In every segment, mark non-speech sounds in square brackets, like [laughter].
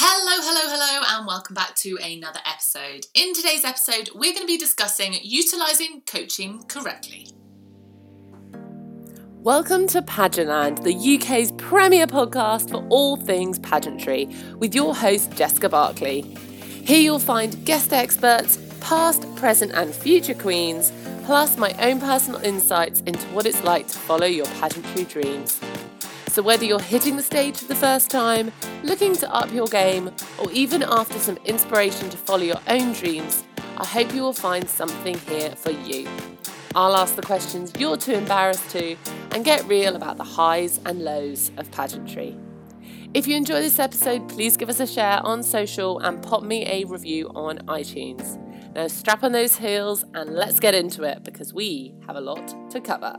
Hello, hello, hello, and welcome back to another episode. In today's episode, we're going to be discussing utilising coaching correctly. Welcome to Pageantland, the UK's premier podcast for all things pageantry, with your host Jessica Barkley. Here you'll find guest experts, past, present, and future queens, plus my own personal insights into what it's like to follow your pageantry dreams. So, whether you're hitting the stage for the first time, looking to up your game, or even after some inspiration to follow your own dreams, I hope you will find something here for you. I'll ask the questions you're too embarrassed to and get real about the highs and lows of pageantry. If you enjoy this episode, please give us a share on social and pop me a review on iTunes. Now, strap on those heels and let's get into it because we have a lot to cover.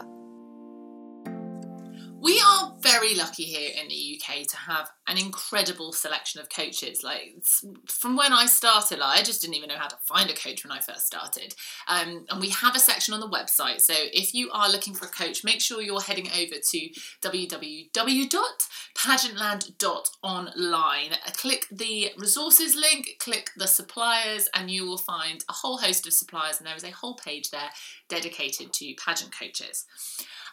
We are very lucky here in the UK to have an incredible selection of coaches. Like from when I started, like, I just didn't even know how to find a coach when I first started. Um, and we have a section on the website. So if you are looking for a coach, make sure you're heading over to www.pageantland.online. Click the resources link, click the suppliers, and you will find a whole host of suppliers. And there is a whole page there dedicated to pageant coaches.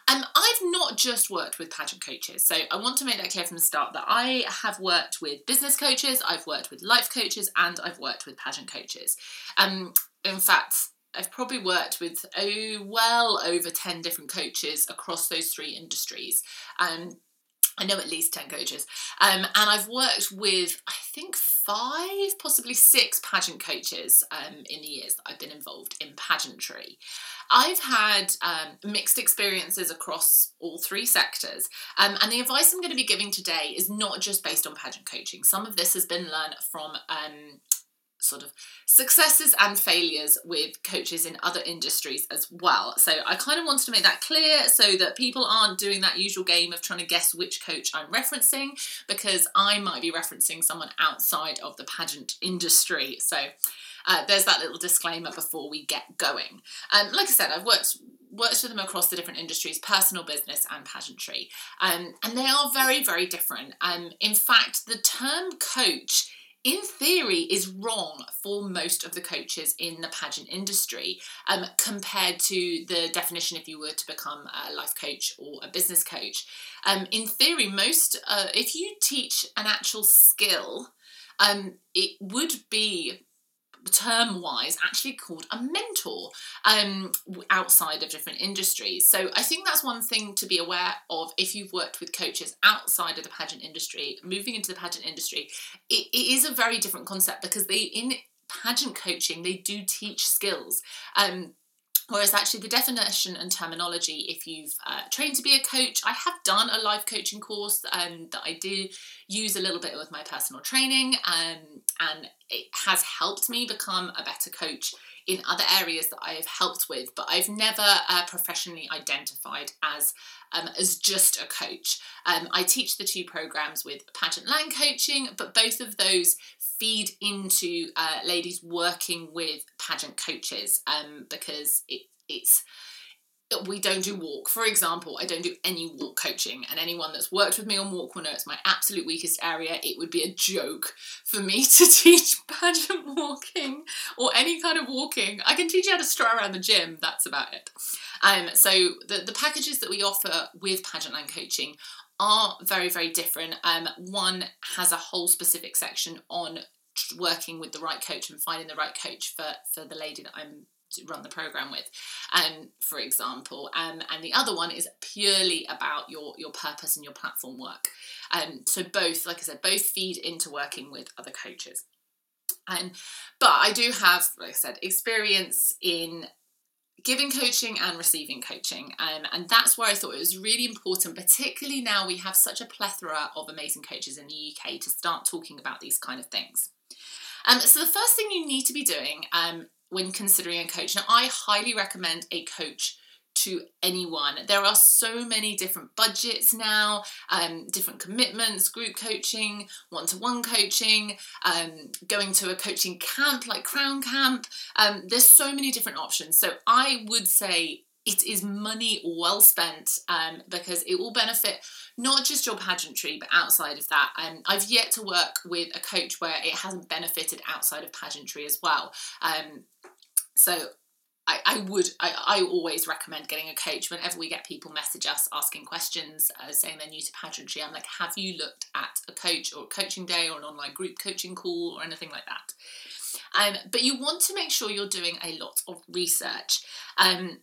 Um, I've not just worked with pageant coaches, so I want to make that clear from the start that I have worked with business coaches, I've worked with life coaches, and I've worked with pageant coaches. Um, in fact, I've probably worked with oh, well over 10 different coaches across those three industries. Um, I know at least 10 coaches. Um, and I've worked with, I think, five, possibly six pageant coaches um, in the years that I've been involved in pageantry. I've had um, mixed experiences across all three sectors. Um, and the advice I'm going to be giving today is not just based on pageant coaching. Some of this has been learned from um, sort of successes and failures with coaches in other industries as well. So I kind of wanted to make that clear so that people aren't doing that usual game of trying to guess which coach I'm referencing because I might be referencing someone outside of the pageant industry. So uh, there's that little disclaimer before we get going. Um, like I said, I've worked worked with them across the different industries personal business and pageantry um, and they are very very different um, in fact the term coach in theory, is wrong for most of the coaches in the pageant industry um, compared to the definition if you were to become a life coach or a business coach. Um, in theory, most, uh, if you teach an actual skill, um, it would be term wise actually called a mentor um, outside of different industries. So I think that's one thing to be aware of if you've worked with coaches outside of the pageant industry, moving into the pageant industry, it, it is a very different concept because they in pageant coaching they do teach skills. Um, Whereas actually the definition and terminology, if you've uh, trained to be a coach, I have done a life coaching course um, that I do use a little bit with my personal training, um, and it has helped me become a better coach in other areas that I have helped with. But I've never uh, professionally identified as um, as just a coach. Um, I teach the two programs with pageant land coaching, but both of those feed into uh, ladies working with pageant coaches um, because it, it's we don't do walk. For example, I don't do any walk coaching, and anyone that's worked with me on walk will know it's my absolute weakest area. It would be a joke for me [laughs] to teach pageant walking or any kind of walking. I can teach you how to strut around the gym, that's about it. Um, so, the, the packages that we offer with pageant land coaching are very, very different. Um, one has a whole specific section on working with the right coach and finding the right coach for, for the lady that I'm run the program with um for example um and the other one is purely about your your purpose and your platform work um so both like i said both feed into working with other coaches and but i do have like i said experience in giving coaching and receiving coaching. Um, and that's where I thought it was really important, particularly now we have such a plethora of amazing coaches in the UK to start talking about these kind of things. Um, so, the first thing you need to be doing um, when considering a coach, now I highly recommend a coach to anyone. There are so many different budgets now, um, different commitments, group coaching, one to one coaching, um, going to a coaching camp like Crown Camp. Um, there's so many different options. So I would say it is money well spent um, because it will benefit not just your pageantry but outside of that um, i've yet to work with a coach where it hasn't benefited outside of pageantry as well um, so I, I would I, I always recommend getting a coach whenever we get people message us asking questions uh, saying they're new to pageantry. I'm like have you looked at a coach or a coaching day or an online group coaching call or anything like that? Um, but you want to make sure you're doing a lot of research. Um,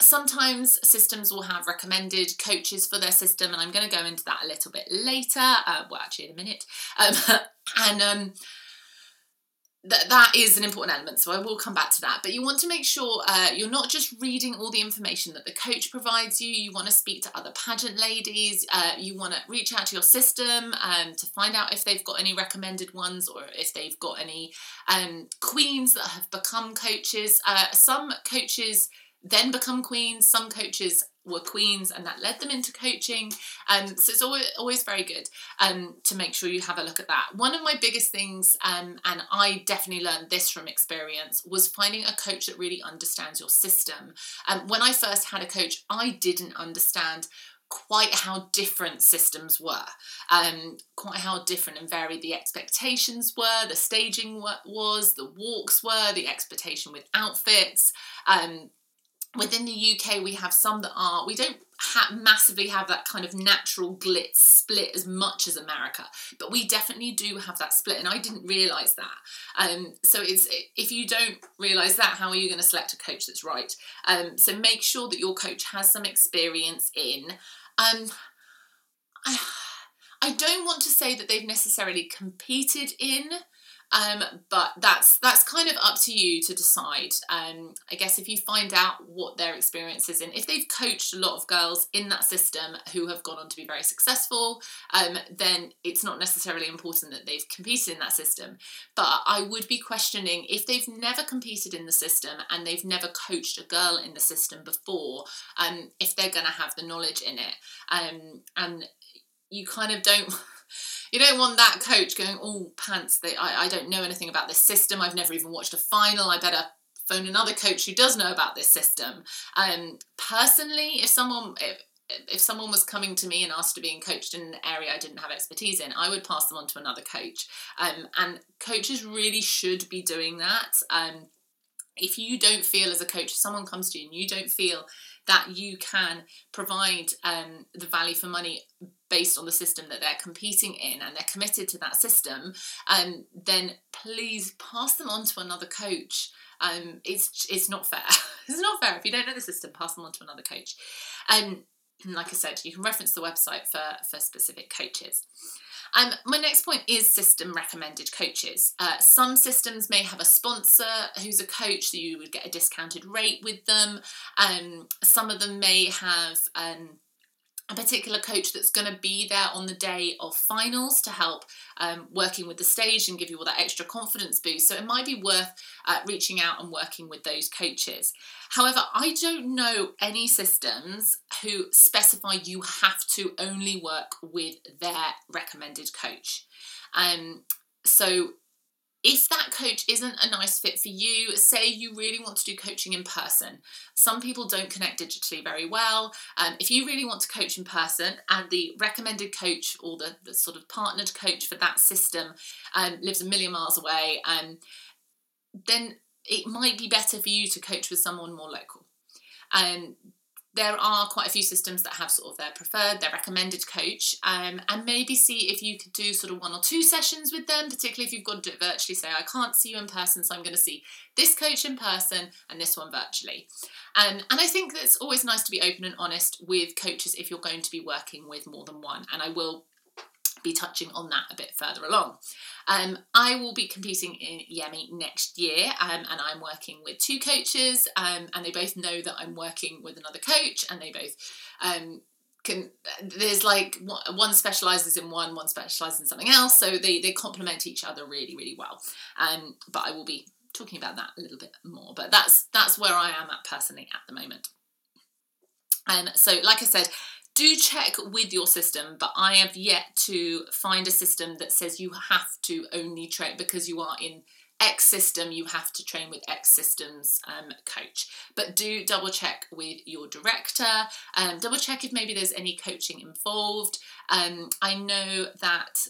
sometimes systems will have recommended coaches for their system and i'm going to go into that a little bit later uh, well actually in a minute. Um, [laughs] and um, that that is an important element so i will come back to that but you want to make sure uh, you're not just reading all the information that the coach provides you you want to speak to other pageant ladies uh, you want to reach out to your system um, to find out if they've got any recommended ones or if they've got any um, queens that have become coaches uh, some coaches then become queens. Some coaches were queens and that led them into coaching. Um, so it's always, always very good um, to make sure you have a look at that. One of my biggest things, um, and I definitely learned this from experience, was finding a coach that really understands your system. Um, when I first had a coach, I didn't understand quite how different systems were, um, quite how different and varied the expectations were, the staging was, the walks were, the expectation with outfits. Um, within the UK, we have some that are, we don't ha- massively have that kind of natural glitz split as much as America, but we definitely do have that split, and I didn't realise that. Um, so it's if you don't realise that, how are you going to select a coach that's right? Um, so make sure that your coach has some experience in. Um, I, I don't want to say that they've necessarily competed in um, but that's that's kind of up to you to decide. Um, I guess if you find out what their experience is in, if they've coached a lot of girls in that system who have gone on to be very successful, um, then it's not necessarily important that they've competed in that system. But I would be questioning if they've never competed in the system and they've never coached a girl in the system before, um, if they're going to have the knowledge in it. Um, and you kind of don't [laughs] you don't want that coach going, oh, pants, they, I, I don't know anything about this system. I've never even watched a final. I better phone another coach who does know about this system. Um, personally, if someone, if, if someone was coming to me and asked to be coached in an area I didn't have expertise in, I would pass them on to another coach. Um, and coaches really should be doing that. Um, if you don't feel as a coach, if someone comes to you and you don't feel that you can provide um, the value for money based on the system that they're competing in and they're committed to that system, um, then please pass them on to another coach. Um, it's it's not fair. [laughs] it's not fair if you don't know the system. Pass them on to another coach. Um, and like I said, you can reference the website for for specific coaches. Um, my next point is system recommended coaches. Uh, some systems may have a sponsor who's a coach, so you would get a discounted rate with them. Um, some of them may have um, a particular coach that's going to be there on the day of finals to help um, working with the stage and give you all that extra confidence boost. So it might be worth uh, reaching out and working with those coaches. However, I don't know any systems who specify you have to only work with their recommended coach. Um, so if that coach isn't a nice fit for you, say you really want to do coaching in person. Some people don't connect digitally very well. Um, if you really want to coach in person and the recommended coach or the, the sort of partnered coach for that system um, lives a million miles away, um, then it might be better for you to coach with someone more local. And there are quite a few systems that have sort of their preferred, their recommended coach, um, and maybe see if you could do sort of one or two sessions with them, particularly if you've got to do it virtually. Say, I can't see you in person, so I'm going to see this coach in person and this one virtually. Um, and I think that it's always nice to be open and honest with coaches if you're going to be working with more than one. And I will be touching on that a bit further along. Um, I will be competing in Yemi next year, um, and I'm working with two coaches, um, and they both know that I'm working with another coach, and they both um, can. There's like one specializes in one, one specializes in something else, so they they complement each other really, really well. Um, but I will be talking about that a little bit more. But that's that's where I am at personally at the moment. Um, so, like I said, do check with your system, but I have yet to find a system that says you have to only train because you are in X system, you have to train with X systems um, coach. But do double check with your director. Um, double check if maybe there's any coaching involved. Um, I know that.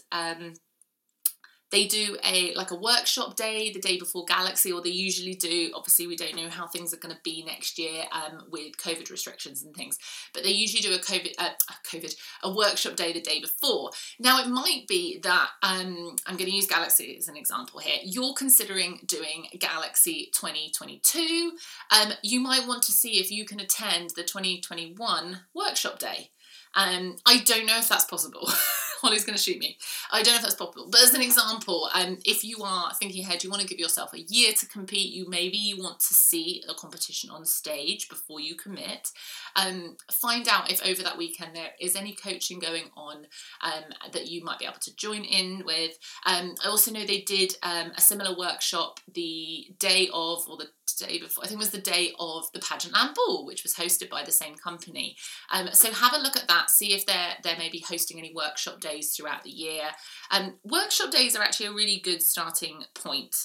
They do a like a workshop day the day before Galaxy, or they usually do. Obviously, we don't know how things are going to be next year um, with COVID restrictions and things, but they usually do a COVID, uh, COVID, a workshop day the day before. Now, it might be that um, I'm going to use Galaxy as an example here. You're considering doing Galaxy 2022. Um, you might want to see if you can attend the 2021 workshop day. Um, I don't know if that's possible. [laughs] Holly's going to shoot me. I don't know if that's possible. But as an example, um, if you are thinking ahead, you want to give yourself a year to compete, you maybe you want to see a competition on stage before you commit. Um, find out if over that weekend there is any coaching going on um, that you might be able to join in with. Um, I also know they did um, a similar workshop the day of, or the day before, I think it was the day of the Pageant Land Ball, which was hosted by the same company. Um, so have a look at that, see if they're, they're maybe hosting any workshop days throughout the year. Um, workshop days are actually a really good starting point.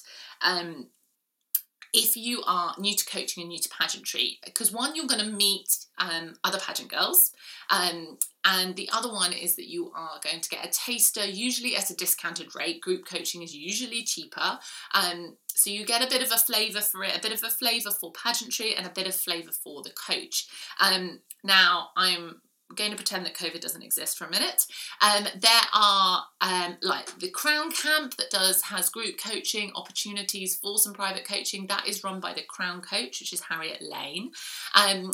Um, if you are new to coaching and new to pageantry, because one, you're going to meet um, other pageant girls, um, and the other one is that you are going to get a taster, usually at a discounted rate. Group coaching is usually cheaper. Um, so you get a bit of a flavour for it, a bit of a flavour for pageantry, and a bit of flavour for the coach. Um, now, I'm going to pretend that COVID doesn't exist for a minute. Um, there are um, like the Crown Camp that does has group coaching opportunities for some private coaching. That is run by the Crown Coach, which is Harriet Lane. Um,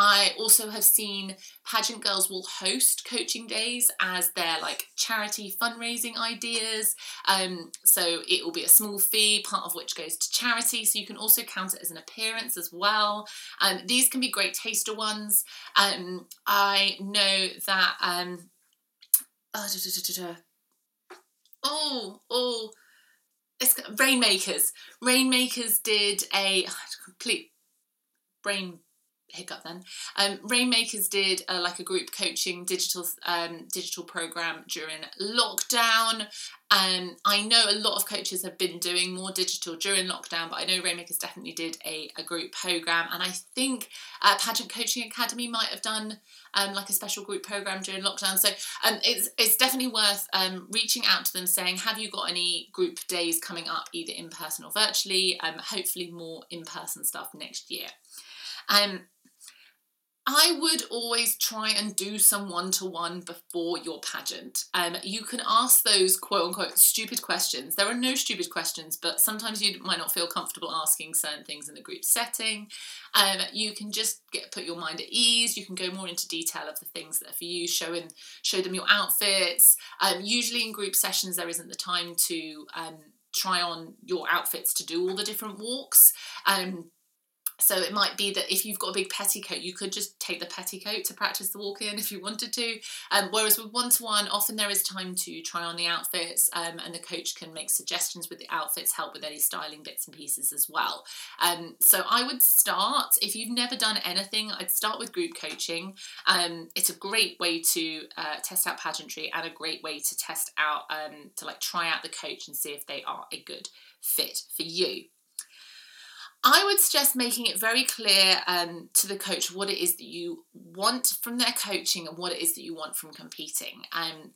I also have seen pageant girls will host coaching days as their like charity fundraising ideas. Um, so it will be a small fee, part of which goes to charity. So you can also count it as an appearance as well. Um, these can be great taster ones. Um, I know that. Um, oh, da, da, da, oh, oh, it's Rainmakers. Rainmakers did a [sighs] complete brain hiccup then. Um, Rainmakers did uh, like a group coaching digital um, digital program during lockdown. Um, I know a lot of coaches have been doing more digital during lockdown, but I know Rainmakers definitely did a, a group program, and I think uh, Pageant Coaching Academy might have done um, like a special group program during lockdown. So um, it's it's definitely worth um, reaching out to them, saying, "Have you got any group days coming up, either in person or virtually? Um, hopefully more in person stuff next year." Um, I would always try and do some one to one before your pageant. Um, you can ask those quote unquote stupid questions. There are no stupid questions, but sometimes you might not feel comfortable asking certain things in the group setting. Um, you can just get put your mind at ease. You can go more into detail of the things that are for you, showing show them your outfits. Um, usually in group sessions, there isn't the time to um, try on your outfits to do all the different walks. Um, so it might be that if you've got a big petticoat, you could just take the petticoat to practice the walk in if you wanted to. Um, whereas with one to one, often there is time to try on the outfits, um, and the coach can make suggestions with the outfits, help with any styling bits and pieces as well. Um, so I would start if you've never done anything, I'd start with group coaching. Um, it's a great way to uh, test out pageantry and a great way to test out um, to like try out the coach and see if they are a good fit for you. I would suggest making it very clear um, to the coach what it is that you want from their coaching and what it is that you want from competing. Um,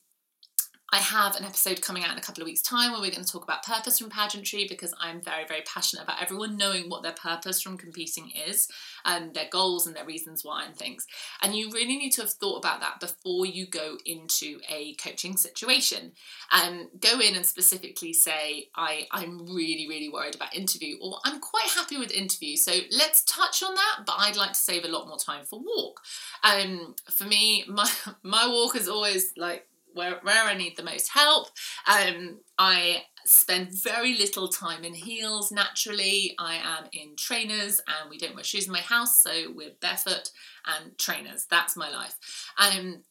I have an episode coming out in a couple of weeks' time where we're going to talk about purpose from pageantry because I'm very, very passionate about everyone knowing what their purpose from competing is and their goals and their reasons why and things. And you really need to have thought about that before you go into a coaching situation. And um, go in and specifically say, I, I'm really, really worried about interview, or I'm quite happy with interview. So let's touch on that, but I'd like to save a lot more time for walk. Um, for me, [laughs] my my walk is always like where, where I need the most help. Um, I spend very little time in heels naturally. I am in trainers and we don't wear shoes in my house, so we're barefoot and trainers. That's my life. Um,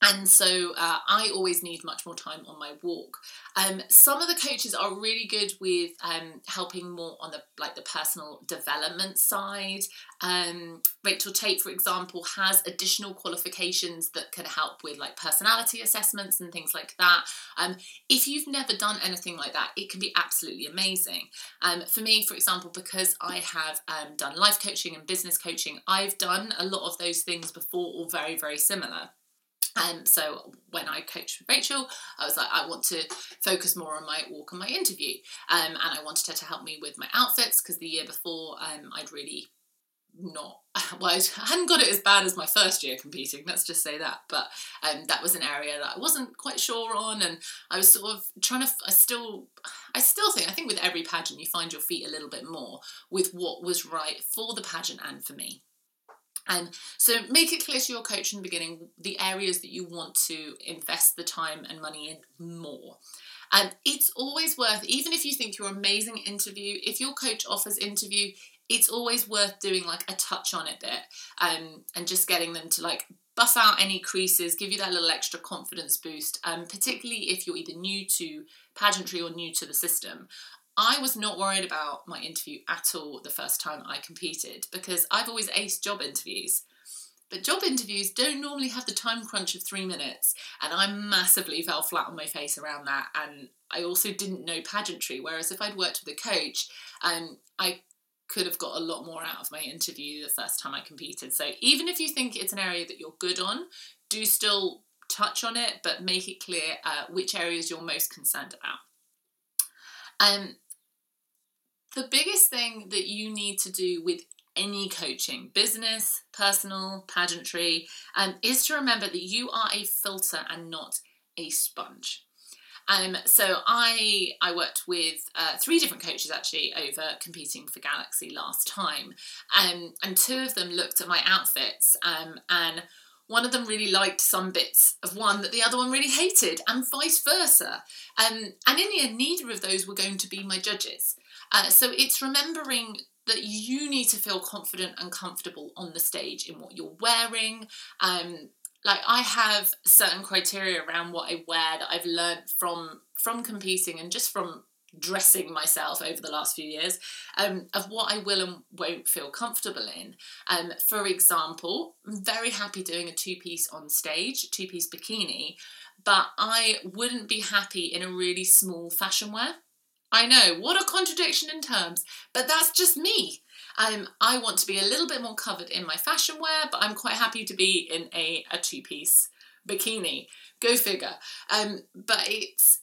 and so uh, I always need much more time on my walk. Um, some of the coaches are really good with um, helping more on the like the personal development side. Um, Rachel Tate, for example, has additional qualifications that can help with like personality assessments and things like that. Um, if you've never done anything like that, it can be absolutely amazing. Um, for me, for example, because I have um, done life coaching and business coaching, I've done a lot of those things before, or very very similar. And um, so when I coached with Rachel, I was like, I want to focus more on my walk and my interview. Um, and I wanted her to help me with my outfits because the year before um, I'd really not, [laughs] well, I [laughs] hadn't got it as bad as my first year competing, let's just say that. But um, that was an area that I wasn't quite sure on. And I was sort of trying to, I still, I still think, I think with every pageant, you find your feet a little bit more with what was right for the pageant and for me. And so make it clear to your coach in the beginning the areas that you want to invest the time and money in more. And it's always worth, even if you think you're amazing interview, if your coach offers interview, it's always worth doing like a touch on it bit um, and just getting them to like buff out any creases, give you that little extra confidence boost, um, particularly if you're either new to pageantry or new to the system. I was not worried about my interview at all the first time I competed because I've always aced job interviews. But job interviews don't normally have the time crunch of three minutes, and I massively fell flat on my face around that. And I also didn't know pageantry, whereas if I'd worked with a coach, um, I could have got a lot more out of my interview the first time I competed. So even if you think it's an area that you're good on, do still touch on it, but make it clear uh, which areas you're most concerned about. Um, the biggest thing that you need to do with any coaching, business, personal, pageantry, um, is to remember that you are a filter and not a sponge. Um, so I I worked with uh, three different coaches actually over competing for Galaxy last time, um, and two of them looked at my outfits, um, and one of them really liked some bits of one that the other one really hated, and vice versa. Um, and in the end, neither of those were going to be my judges. Uh, so it's remembering that you need to feel confident and comfortable on the stage in what you're wearing. Um, like I have certain criteria around what I wear that I've learned from from competing and just from dressing myself over the last few years um, of what I will and won't feel comfortable in. Um, for example, I'm very happy doing a two piece on stage, two piece bikini, but I wouldn't be happy in a really small fashion wear. I know, what a contradiction in terms, but that's just me. Um, I want to be a little bit more covered in my fashion wear, but I'm quite happy to be in a, a two piece bikini. Go figure. Um, but it's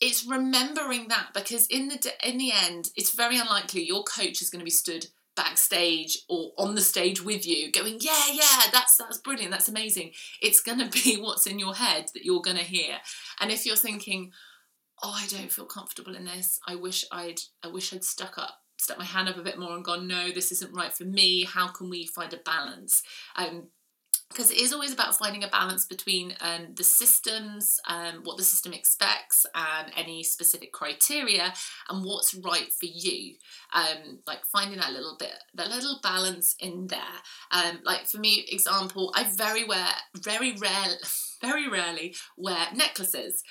it's remembering that because in the in the end, it's very unlikely your coach is going to be stood backstage or on the stage with you going yeah yeah that's that's brilliant that's amazing it's going [laughs] to be what's in your head that you're going to hear and if you're thinking oh, I don't feel comfortable in this. I wish I'd I wish I'd stuck up stuck my hand up a bit more and gone, no, this isn't right for me. How can we find a balance? Um, because it is always about finding a balance between um, the systems, um, what the system expects, and any specific criteria, and what's right for you. Um, like finding that little bit, that little balance in there. Um, like for me, example, I very wear, very rare, [laughs] very rarely wear necklaces.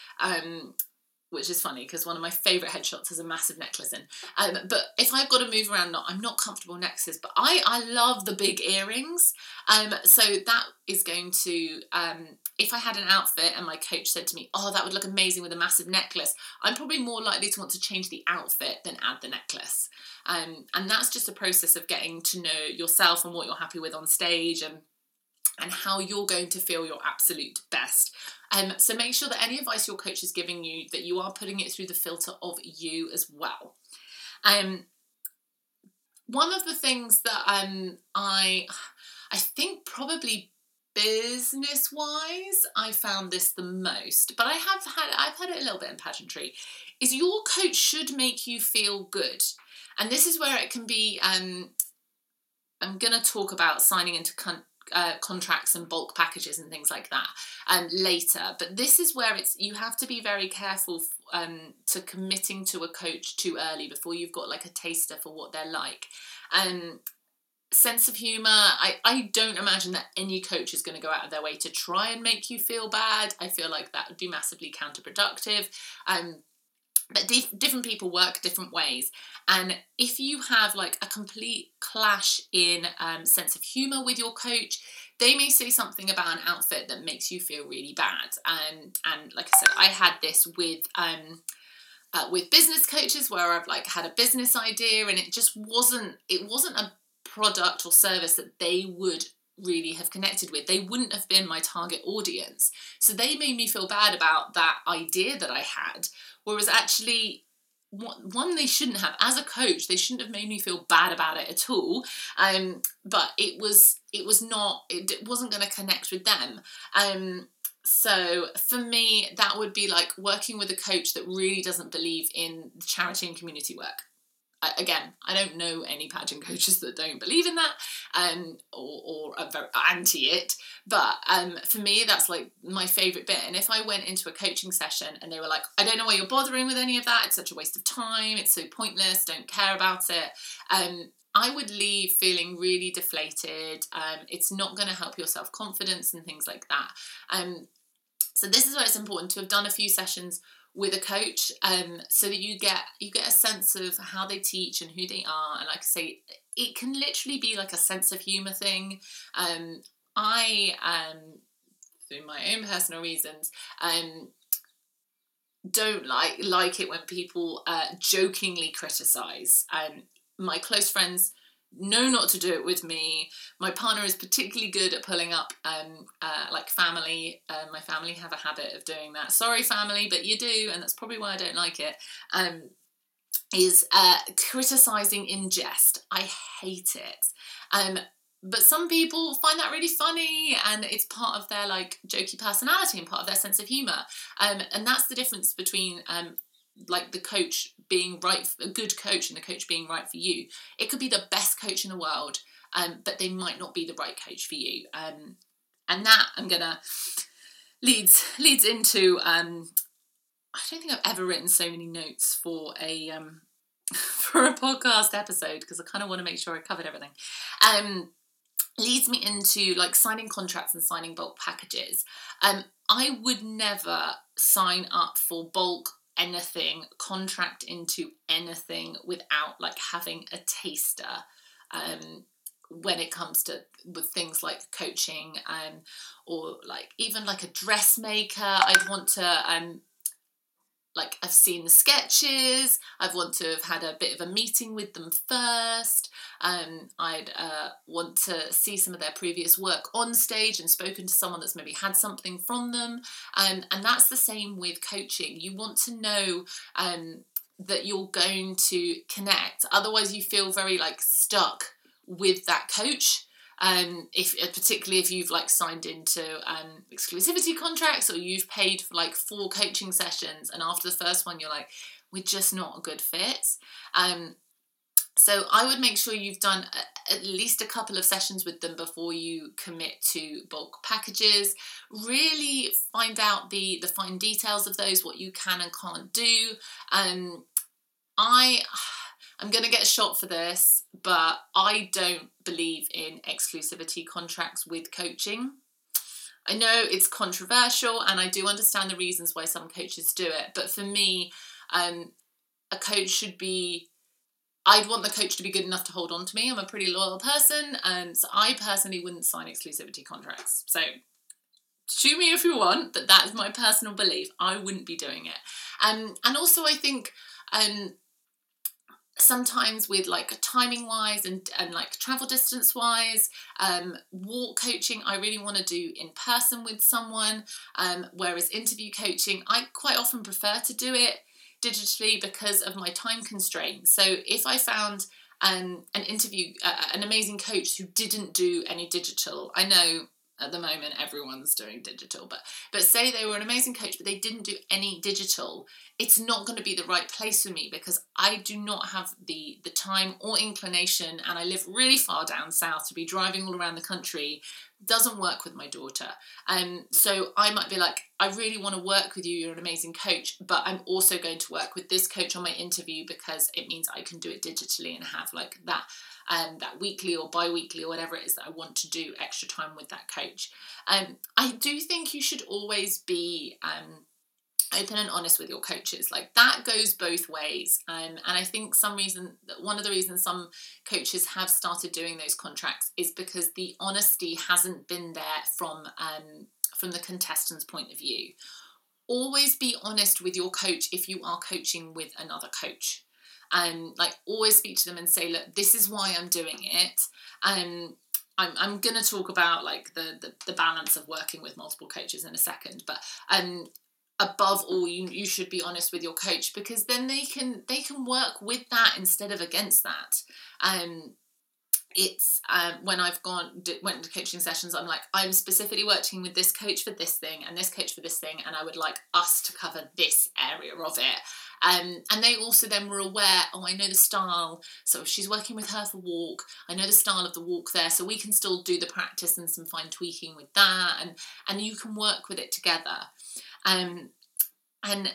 Which is funny because one of my favourite headshots has a massive necklace in. Um, but if I've got to move around, not I'm not comfortable necklaces, but I I love the big earrings. Um, so that is going to um, if I had an outfit and my coach said to me, "Oh, that would look amazing with a massive necklace," I'm probably more likely to want to change the outfit than add the necklace. Um, and that's just a process of getting to know yourself and what you're happy with on stage and and how you're going to feel your absolute best. Um, so make sure that any advice your coach is giving you that you are putting it through the filter of you as well. Um, one of the things that um, I I think probably business wise I found this the most, but I have had I've had it a little bit in pageantry, is your coach should make you feel good. And this is where it can be um, I'm going to talk about signing into uh, contracts and bulk packages and things like that um, later. But this is where it's you have to be very careful um, to committing to a coach too early before you've got like a taster for what they're like. Um, sense of humor I, I don't imagine that any coach is going to go out of their way to try and make you feel bad i feel like that would be massively counterproductive um but dif- different people work different ways. And if you have like a complete clash in um, sense of humor with your coach they may say something about an outfit that makes you feel really bad. And and like i said i had this with um uh, with business coaches where I've like had a business idea and it just wasn't it wasn't a product or service that they would really have connected with. They wouldn't have been my target audience. So they made me feel bad about that idea that I had, whereas actually one they shouldn't have as a coach they shouldn't have made me feel bad about it at all um but it was it was not it wasn't going to connect with them um so for me that would be like working with a coach that really doesn't believe in charity and community work again, I don't know any pageant [laughs] coaches that don't believe in that um, or, or are very anti it. But um, for me, that's like my favourite bit. And if I went into a coaching session and they were like, I don't know why you're bothering with any of that, it's such a waste of time, it's so pointless, don't care about it. Um, I would leave feeling really deflated. Um, it's not going to help your self confidence and things like that. Um, so this is why it's important to have done a few sessions with a coach um, so that you get you get a sense of how they teach and who they are. And like I say it can literally be like a sense of humor thing. Um, I um through my own personal reasons um don't like like it when people uh, jokingly criticize um my close friends know not to do it with me. My partner is particularly good at pulling up um, uh, like family. Uh, my family have a habit of doing that. Sorry, family, but you do, and that's probably why I don't like it. Um, is uh, criticizing in jest. I hate it. Um, but some people find that really funny and it's part of their like jokey personality and part of their sense of humor um, and that's the difference between um, like the coach being right, a good coach, and the coach being right for you. It could be the best coach in the world, um, but they might not be the right coach for you. Um, and that I'm gonna leads leads into. Um, I don't think I've ever written so many notes for a um, [laughs] for a podcast episode because I kind of want to make sure I covered everything. Um, leads me into like signing contracts and signing bulk packages. Um, I would never sign up for bulk anything, contract into anything without like having a taster. Um, when it comes to with things like coaching um, or like even like a dressmaker, I'd want to um, like I've seen the sketches. I'd want to have had a bit of a meeting with them first. Um, I'd uh, want to see some of their previous work on stage and spoken to someone that's maybe had something from them. Um, and that's the same with coaching. You want to know um, that you're going to connect. Otherwise, you feel very like stuck with that coach um, if uh, particularly if you've like signed into um, exclusivity contracts or you've paid for like four coaching sessions and after the first one you're like we're just not a good fit um, so I would make sure you've done a, at least a couple of sessions with them before you commit to bulk packages. Really find out the the fine details of those, what you can and can't do. Um, I [sighs] I'm going to get shot for this, but I don't believe in exclusivity contracts with coaching. I know it's controversial and I do understand the reasons why some coaches do it, but for me, um, a coach should be. I'd want the coach to be good enough to hold on to me. I'm a pretty loyal person, and so I personally wouldn't sign exclusivity contracts. So shoot me if you want, but that is my personal belief. I wouldn't be doing it. Um, and also, I think um, sometimes with like timing wise and, and like travel distance wise um, walk coaching i really want to do in person with someone um, whereas interview coaching i quite often prefer to do it digitally because of my time constraints. So if i found um, an interview uh, an amazing coach who didn't do any digital i know at the moment everyone's doing digital but but say they were an amazing coach but they didn't do any digital it's not going to be the right place for me because I do not have the the time or inclination and I live really far down south to be driving all around the country doesn't work with my daughter. Um so I might be like I really want to work with you you're an amazing coach but I'm also going to work with this coach on my interview because it means I can do it digitally and have like that um, that weekly or bi-weekly or whatever it is that I want to do extra time with that coach. Um, I do think you should always be um, open and honest with your coaches. Like that goes both ways. Um, and i think some reason one of the reasons some coaches have started doing those contracts is because the honesty hasn't been there from um, from the contestant's point of view. Always be honest with your coach if you are coaching with another coach. And um, like always speak to them and say look this is why i'm doing it. And um, I'm, I'm going to talk about like the, the, the balance of working with multiple coaches in a second but um above all you you should be honest with your coach because then they can they can work with that instead of against that um it's um, when I've gone went to coaching sessions, I'm like, I'm specifically working with this coach for this thing and this coach for this thing, and I would like us to cover this area of it. Um, and they also then were aware, oh, I know the style. So she's working with her for walk, I know the style of the walk there, so we can still do the practice and some fine tweaking with that, and and you can work with it together. Um, and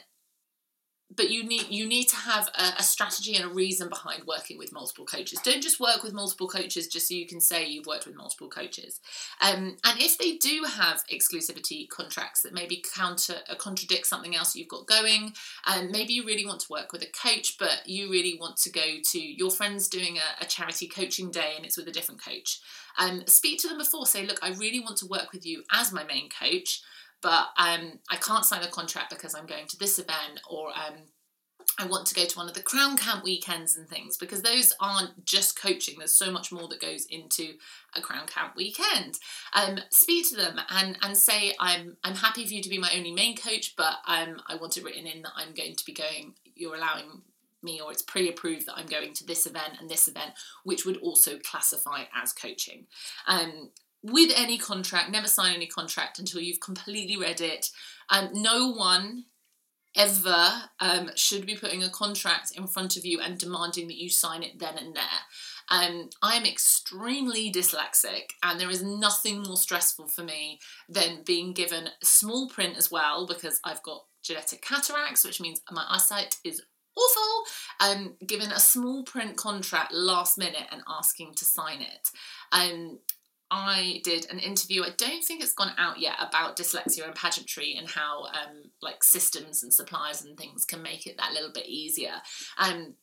but you need you need to have a, a, strategy and a reason behind working with multiple coaches. Don't just work with multiple coaches just so you can say you've worked with multiple coaches. Um, and if they do have exclusivity contracts that maybe counter uh, contradict something else you've got going, and um, maybe you really want to work with a coach, but you really want to go to your friends doing a, a charity coaching day and it's with a different coach. Um, speak to them before. Say, look, I really want to work with you as my main coach but um, I can't sign a contract because I'm going to this event or um, I want to go to one of the Crown Camp weekends and things because those aren't just coaching. There's so much more that goes into a Crown Camp weekend. Um, speak to them and and say I'm I'm happy for you to be my only main coach, but um, I want it written in that I'm going to be going. You're allowing me or it's pre-approved that I'm going to this event and this event, which would also classify as coaching. Um, with any contract, never sign any contract until you've completely read it. Um, no one ever um, should be putting a contract in front of you and demanding that you sign it then and there. Um, I am extremely dyslexic, and there is nothing more stressful for me than being given small print as well because I've got genetic cataracts, which means my eyesight is awful. Um, given a small print contract last minute and asking to sign it. Um, I did an interview. I don't think it's gone out yet about dyslexia and pageantry and how um, like systems and suppliers and things can make it that little bit easier. Um,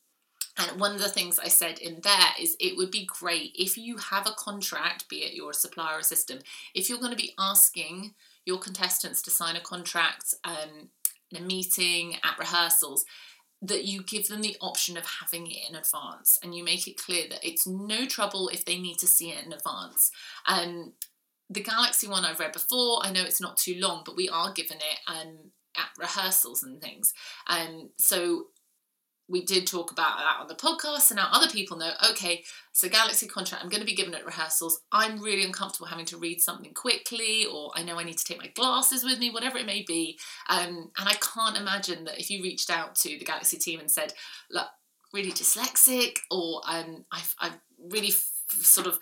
and one of the things I said in there is it would be great if you have a contract, be it your supplier or system, if you're going to be asking your contestants to sign a contract um, in a meeting, at rehearsals, that you give them the option of having it in advance and you make it clear that it's no trouble if they need to see it in advance. Um, the Galaxy one I've read before, I know it's not too long, but we are given it um, at rehearsals and things. Um, so we did talk about that on the podcast, and now other people know okay, so Galaxy contract, I'm going to be given at rehearsals. I'm really uncomfortable having to read something quickly, or I know I need to take my glasses with me, whatever it may be. Um, and I can't imagine that if you reached out to the Galaxy team and said, look, really dyslexic, or um, I've, I've really f- sort of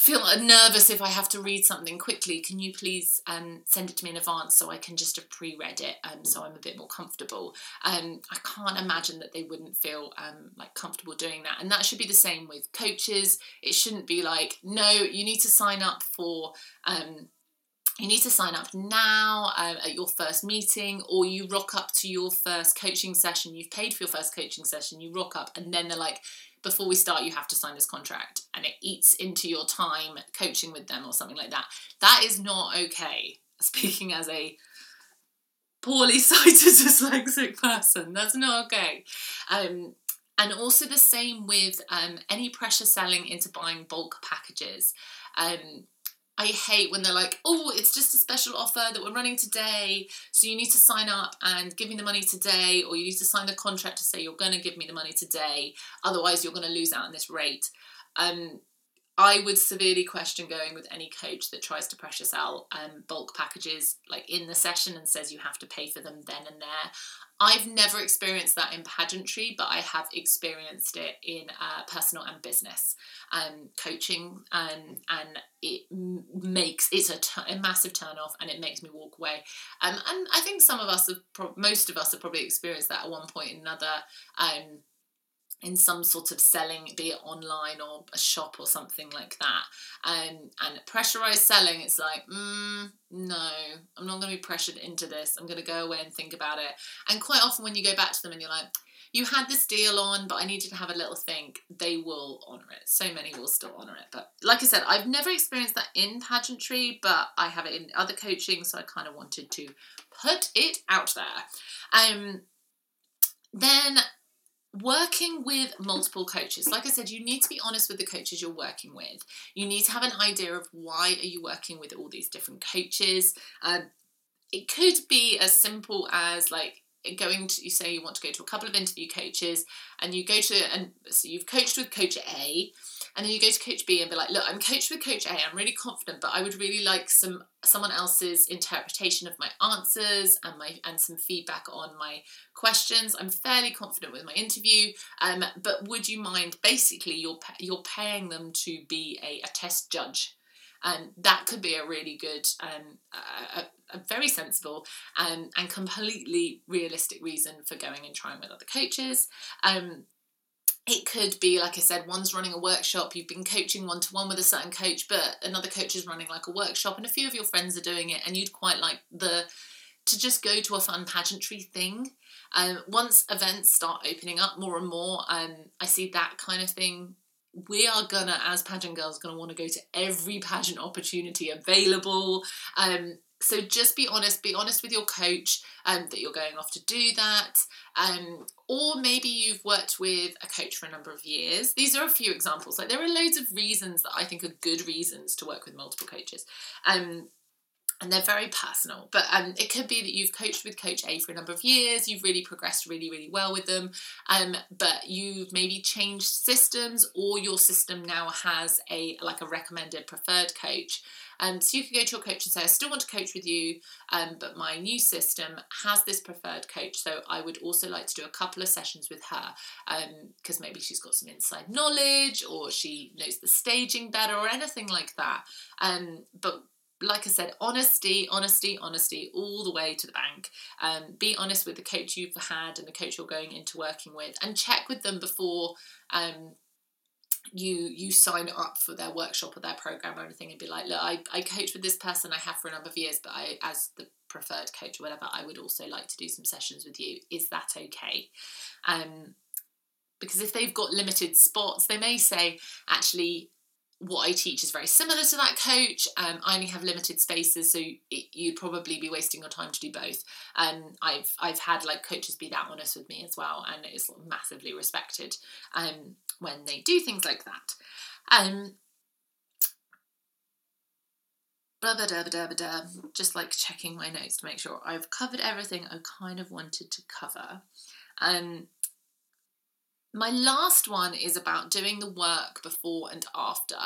feel nervous if I have to read something quickly. Can you please um, send it to me in advance so I can just have pre-read it, um, so I'm a bit more comfortable. Um, I can't imagine that they wouldn't feel um, like comfortable doing that, and that should be the same with coaches. It shouldn't be like, no, you need to sign up for. Um, you need to sign up now uh, at your first meeting, or you rock up to your first coaching session. You've paid for your first coaching session, you rock up, and then they're like, before we start, you have to sign this contract and it eats into your time coaching with them or something like that. That is not okay. [laughs] Speaking as a poorly [laughs] sighted dyslexic person, that's not okay. Um, and also the same with um, any pressure selling into buying bulk packages. I hate when they're like, oh, it's just a special offer that we're running today. So you need to sign up and give me the money today, or you need to sign the contract to say you're going to give me the money today. Otherwise, you're going to lose out on this rate. Um, I would severely question going with any coach that tries to pressure sell um, bulk packages like in the session and says you have to pay for them then and there. I've never experienced that in pageantry, but I have experienced it in uh, personal and business um, coaching, and and it makes it's a, t- a massive turn off, and it makes me walk away. Um, and I think some of us have, pro- most of us have probably experienced that at one point or another. Um, in some sort of selling, be it online or a shop or something like that. Um, and pressurized selling, it's like, mm, no, I'm not going to be pressured into this. I'm going to go away and think about it. And quite often, when you go back to them and you're like, you had this deal on, but I need to have a little think, they will honour it. So many will still honour it. But like I said, I've never experienced that in pageantry, but I have it in other coaching, so I kind of wanted to put it out there. Um, then working with multiple coaches like i said you need to be honest with the coaches you're working with. You need to have an idea of why are you working with all these different coaches. Um, it could be as simple as like going to you say you want to go to a couple of interview coaches and you go to and so you've coached with coach a and then you go to coach B and be like, look, I'm coached with coach A. I'm really confident, but I would really like some someone else's interpretation of my answers and my and some feedback on my questions. I'm fairly confident with my interview, um, but would you mind? Basically, you're you're paying them to be a, a test judge and that could be a really good um, a, a, very sensible um, and completely realistic reason for going and trying with other coaches um, it could be like i said one's running a workshop you've been coaching one to one with a certain coach but another coach is running like a workshop and a few of your friends are doing it and you'd quite like the to just go to a fun pageantry thing. Um, once events start opening up more and more um, i see that kind of thing we are gonna as pageant girls gonna want to go to every pageant opportunity available. Um, so just be honest be honest with your coach um, that you're going off to do that um, or maybe you've worked with a coach for a number of years these are a few examples like there are loads of reasons that i think are good reasons to work with multiple coaches um, and they're very personal. But um, it could be that you've coached with Coach A for a number of years, you've really progressed really, really well with them, um, but you've maybe changed systems, or your system now has a like a recommended preferred coach. Um, so you could go to your coach and say, I still want to coach with you, um, but my new system has this preferred coach. So I would also like to do a couple of sessions with her because um, maybe she's got some inside knowledge or she knows the staging better or anything like that. Um, but like I said, honesty, honesty, honesty, all the way to the bank. Um, be honest with the coach you've had and the coach you're going into working with, and check with them before um, you you sign up for their workshop or their program or anything, and be like, look, I, I coach with this person I have for a number of years, but I as the preferred coach or whatever, I would also like to do some sessions with you. Is that okay? Um, because if they've got limited spots, they may say, actually, what I teach is very similar to that coach. Um, I only have limited spaces, so it, you'd probably be wasting your time to do both. Um, I've I've had like coaches be that honest with me as well, and it is massively respected um, when they do things like that. Um, blah, blah, blah, blah, blah, just like checking my notes to make sure I've covered everything I kind of wanted to cover. Um, my last one is about doing the work before and after.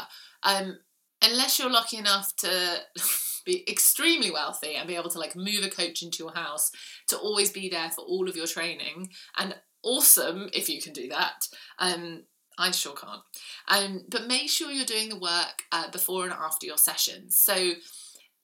Um, unless you're lucky enough to [laughs] be extremely wealthy and be able to like move a coach into your house to always be there for all of your training and awesome if you can do that um i sure can't um but make sure you're doing the work uh, before and after your sessions so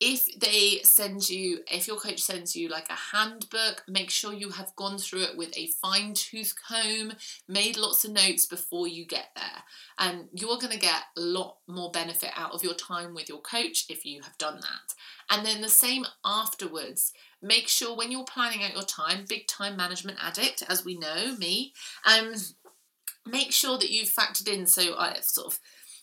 if they send you, if your coach sends you like a handbook, make sure you have gone through it with a fine tooth comb, made lots of notes before you get there. And you're going to get a lot more benefit out of your time with your coach if you have done that. And then the same afterwards. Make sure when you're planning out your time, big time management addict, as we know, me, um, make sure that you've factored in. So I sort of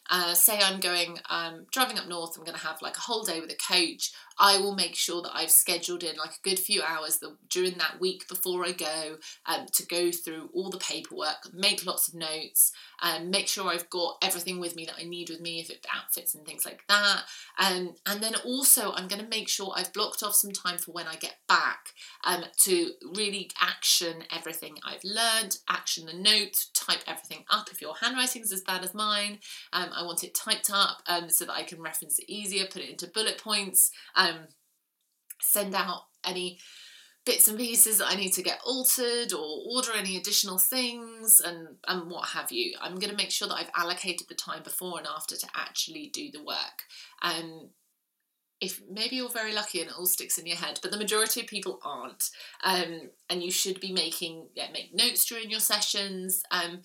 uh, say I'm going um, driving up north, I'm going to have like a whole day with a coach. I will make sure that I've scheduled in like a good few hours the, during that week before I go um, to go through all the paperwork, make lots of notes, and um, make sure I've got everything with me that I need with me if it outfits and things like that. Um, and then also, I'm going to make sure I've blocked off some time for when I get back um, to really action everything I've learned, action the notes, type everything up. If your handwriting is as bad as mine, um, I want it typed up um, so that I can reference it easier, put it into bullet points, um, send out any bits and pieces that I need to get altered or order any additional things and, and what have you. I'm going to make sure that I've allocated the time before and after to actually do the work. And if maybe you're very lucky and it all sticks in your head, but the majority of people aren't. Um, and you should be making yeah, make notes during your sessions. Um,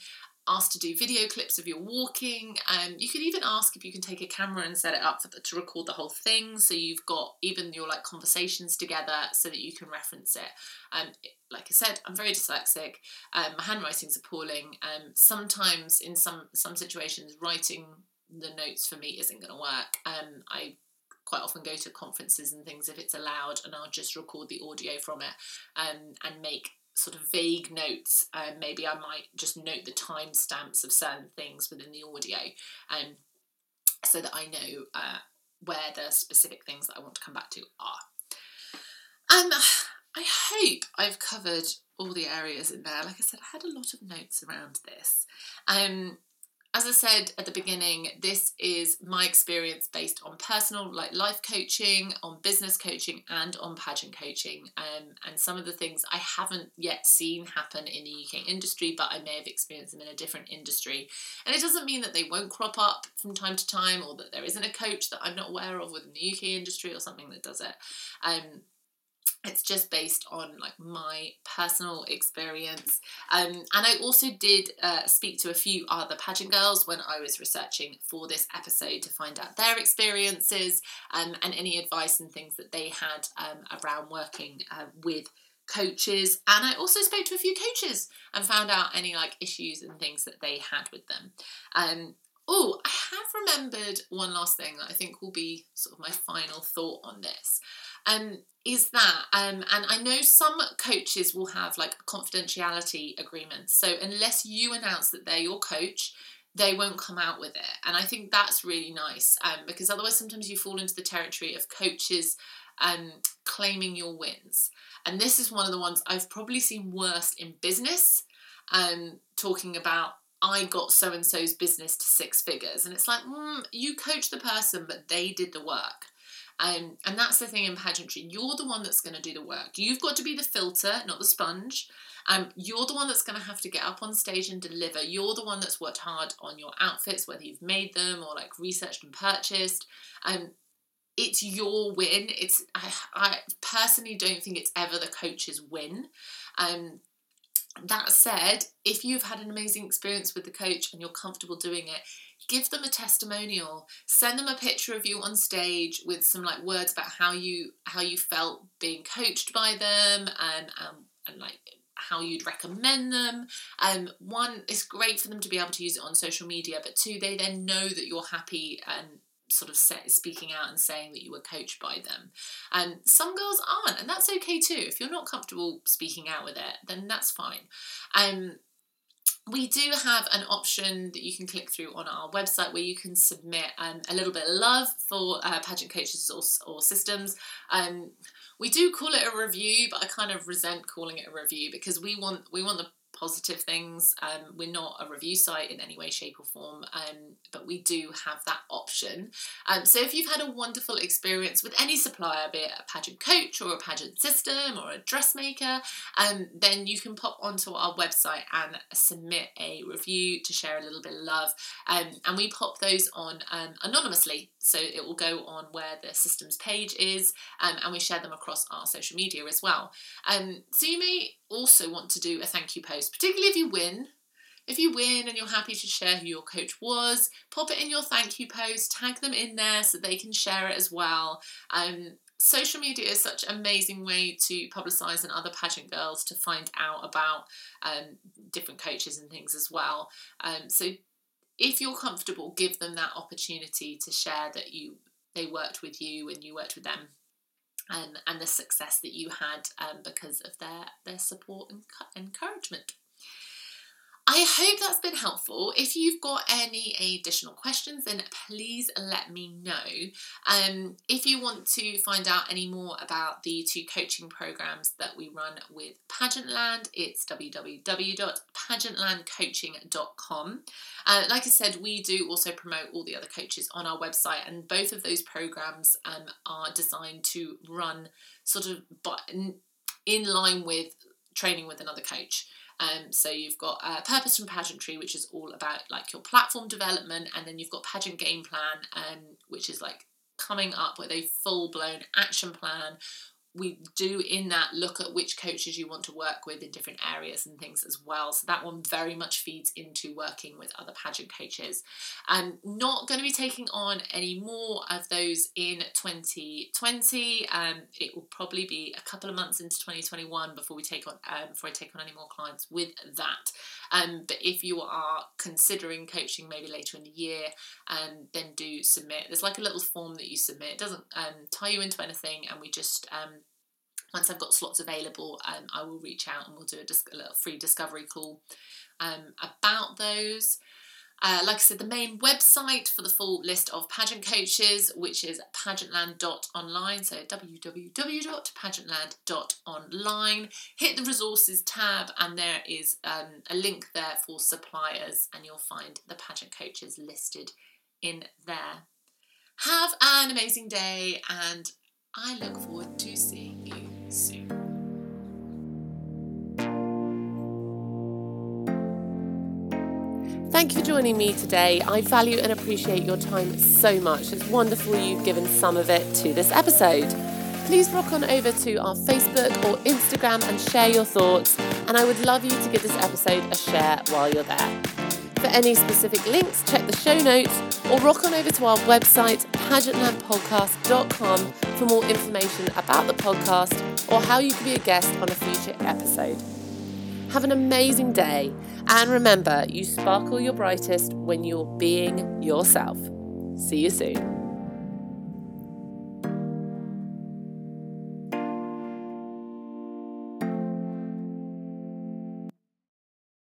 asked to do video clips of your walking. Um, you could even ask if you can take a camera and set it up the, to record the whole thing, so you've got even your like conversations together, so that you can reference it. Um, like I said, I'm very dyslexic. Um, my handwriting's appalling. Um, sometimes in some some situations, writing the notes for me isn't going to work. Um, I quite often go to conferences and things if it's allowed, and I'll just record the audio from it um, and make sort of vague notes. Um, maybe I might just note the timestamps of certain things within the audio, um, so that I know uh, where the specific things that I want to come back to are. Um, I hope I've covered all the areas in there. Like I said, I had a lot of notes around this. Um, as I said at the beginning, this is my experience based on personal, like life coaching, on business coaching, and on pageant coaching. Um, and some of the things I haven't yet seen happen in the UK industry, but I may have experienced them in a different industry. And it doesn't mean that they won't crop up from time to time, or that there isn't a coach that I'm not aware of within the UK industry, or something that does it. Um, it's just based on like my personal experience. Um, and i also did uh, speak to a few other pageant girls when i was researching for this episode to find out their experiences um, and any advice and things that they had um, around working uh, with coaches. And i also spoke to a few coaches and found out any like issues and things that they had with them. Um, Oh, I have remembered one last thing that I think will be sort of my final thought on this um, is that, um, and I know some coaches will have like confidentiality agreements. So unless you announce that they're your coach, they won't come out with it. And I think that's really nice um, because otherwise sometimes you fall into the territory of coaches um, claiming your wins. And this is one of the ones I've probably seen worst in business, um, talking about I got so and so's business to six figures. And it's like, mm, you coach the person, but they did the work. Um, and that's the thing in pageantry. You're the one that's going to do the work. You've got to be the filter, not the sponge. Um, you're the one that's going to have to get up on stage and deliver. You're the one that's worked hard on your outfits, whether you've made them or like researched and purchased. Um, it's your win. It's I, I personally don't think it's ever the coach's win. Um, that said, if you've had an amazing experience with the coach and you're comfortable doing it, give them a testimonial. Send them a picture of you on stage with some like words about how you how you felt being coached by them and um, and like how you'd recommend them. Um, one it's great for them to be able to use it on social media but two they then know that you're happy and sort of set, speaking out and saying that you were coached by them. And some girls aren't, and that's okay too. If you're not comfortable speaking out with it, then that's fine. Um, we do have an option that you can click through on our website where you can submit um, a little bit of love for uh, pageant coaches or, or systems. Um, we do call it a review, but I kind of resent calling it a review because we want we want the positive things. Um, we're not a review site in any way, shape, or form, um, but we do have that option. Um, so if you've had a wonderful experience with any supplier, be it a pageant coach or a pageant system or a dressmaker, um, then you can pop onto our website and submit a review to share a little bit of love. Um, and we pop those on um, anonymously. So it will go on where the systems page is, and we share them across our social media as well. so you may also want to do a thank you post, particularly if you win. If you win and you're happy to share who your coach was, pop it in your thank you post, tag them in there so they can share it as well. Um, social media is such an amazing way to publicise and other pageant girls to find out about um, different coaches and things as well. Um, so if you're comfortable, give them that opportunity to share that you they worked with you and you worked with them and, and the success that you had um, because of their, their support and encouragement. I hope that's been helpful. If you've got any additional questions, then please let me know. Um, if you want to find out any more about the two coaching programs that we run with Pageantland, it's www.pageantlandcoaching.com. Uh, like I said, we do also promote all the other coaches on our website, and both of those programs um, are designed to run sort of. In line with training with another coach. Um, so you've got uh, Purpose from Pageantry, which is all about like your platform development, and then you've got Pageant Game Plan, um, which is like coming up with a full blown action plan we do in that look at which coaches you want to work with in different areas and things as well. So that one very much feeds into working with other pageant coaches. I'm not going to be taking on any more of those in 2020. Um, it will probably be a couple of months into 2021 before we take on um, before I take on any more clients with that. Um, but if you are considering coaching maybe later in the year, um, then do submit. There's like a little form that you submit. It doesn't um, tie you into anything, and we just um, once I've got slots available, um, I will reach out and we'll do a, dis- a little free discovery call um, about those. Uh, like I said, the main website for the full list of pageant coaches, which is pageantland.online, so www.pageantland.online. Hit the resources tab, and there is um, a link there for suppliers, and you'll find the pageant coaches listed in there. Have an amazing day, and I look forward to seeing you soon. Thank you for joining me today. I value and appreciate your time so much. It's wonderful you've given some of it to this episode. Please rock on over to our Facebook or Instagram and share your thoughts. And I would love you to give this episode a share while you're there. For any specific links, check the show notes or rock on over to our website, pageantlandpodcast.com, for more information about the podcast or how you can be a guest on a future episode. Have an amazing day, and remember, you sparkle your brightest when you're being yourself. See you soon.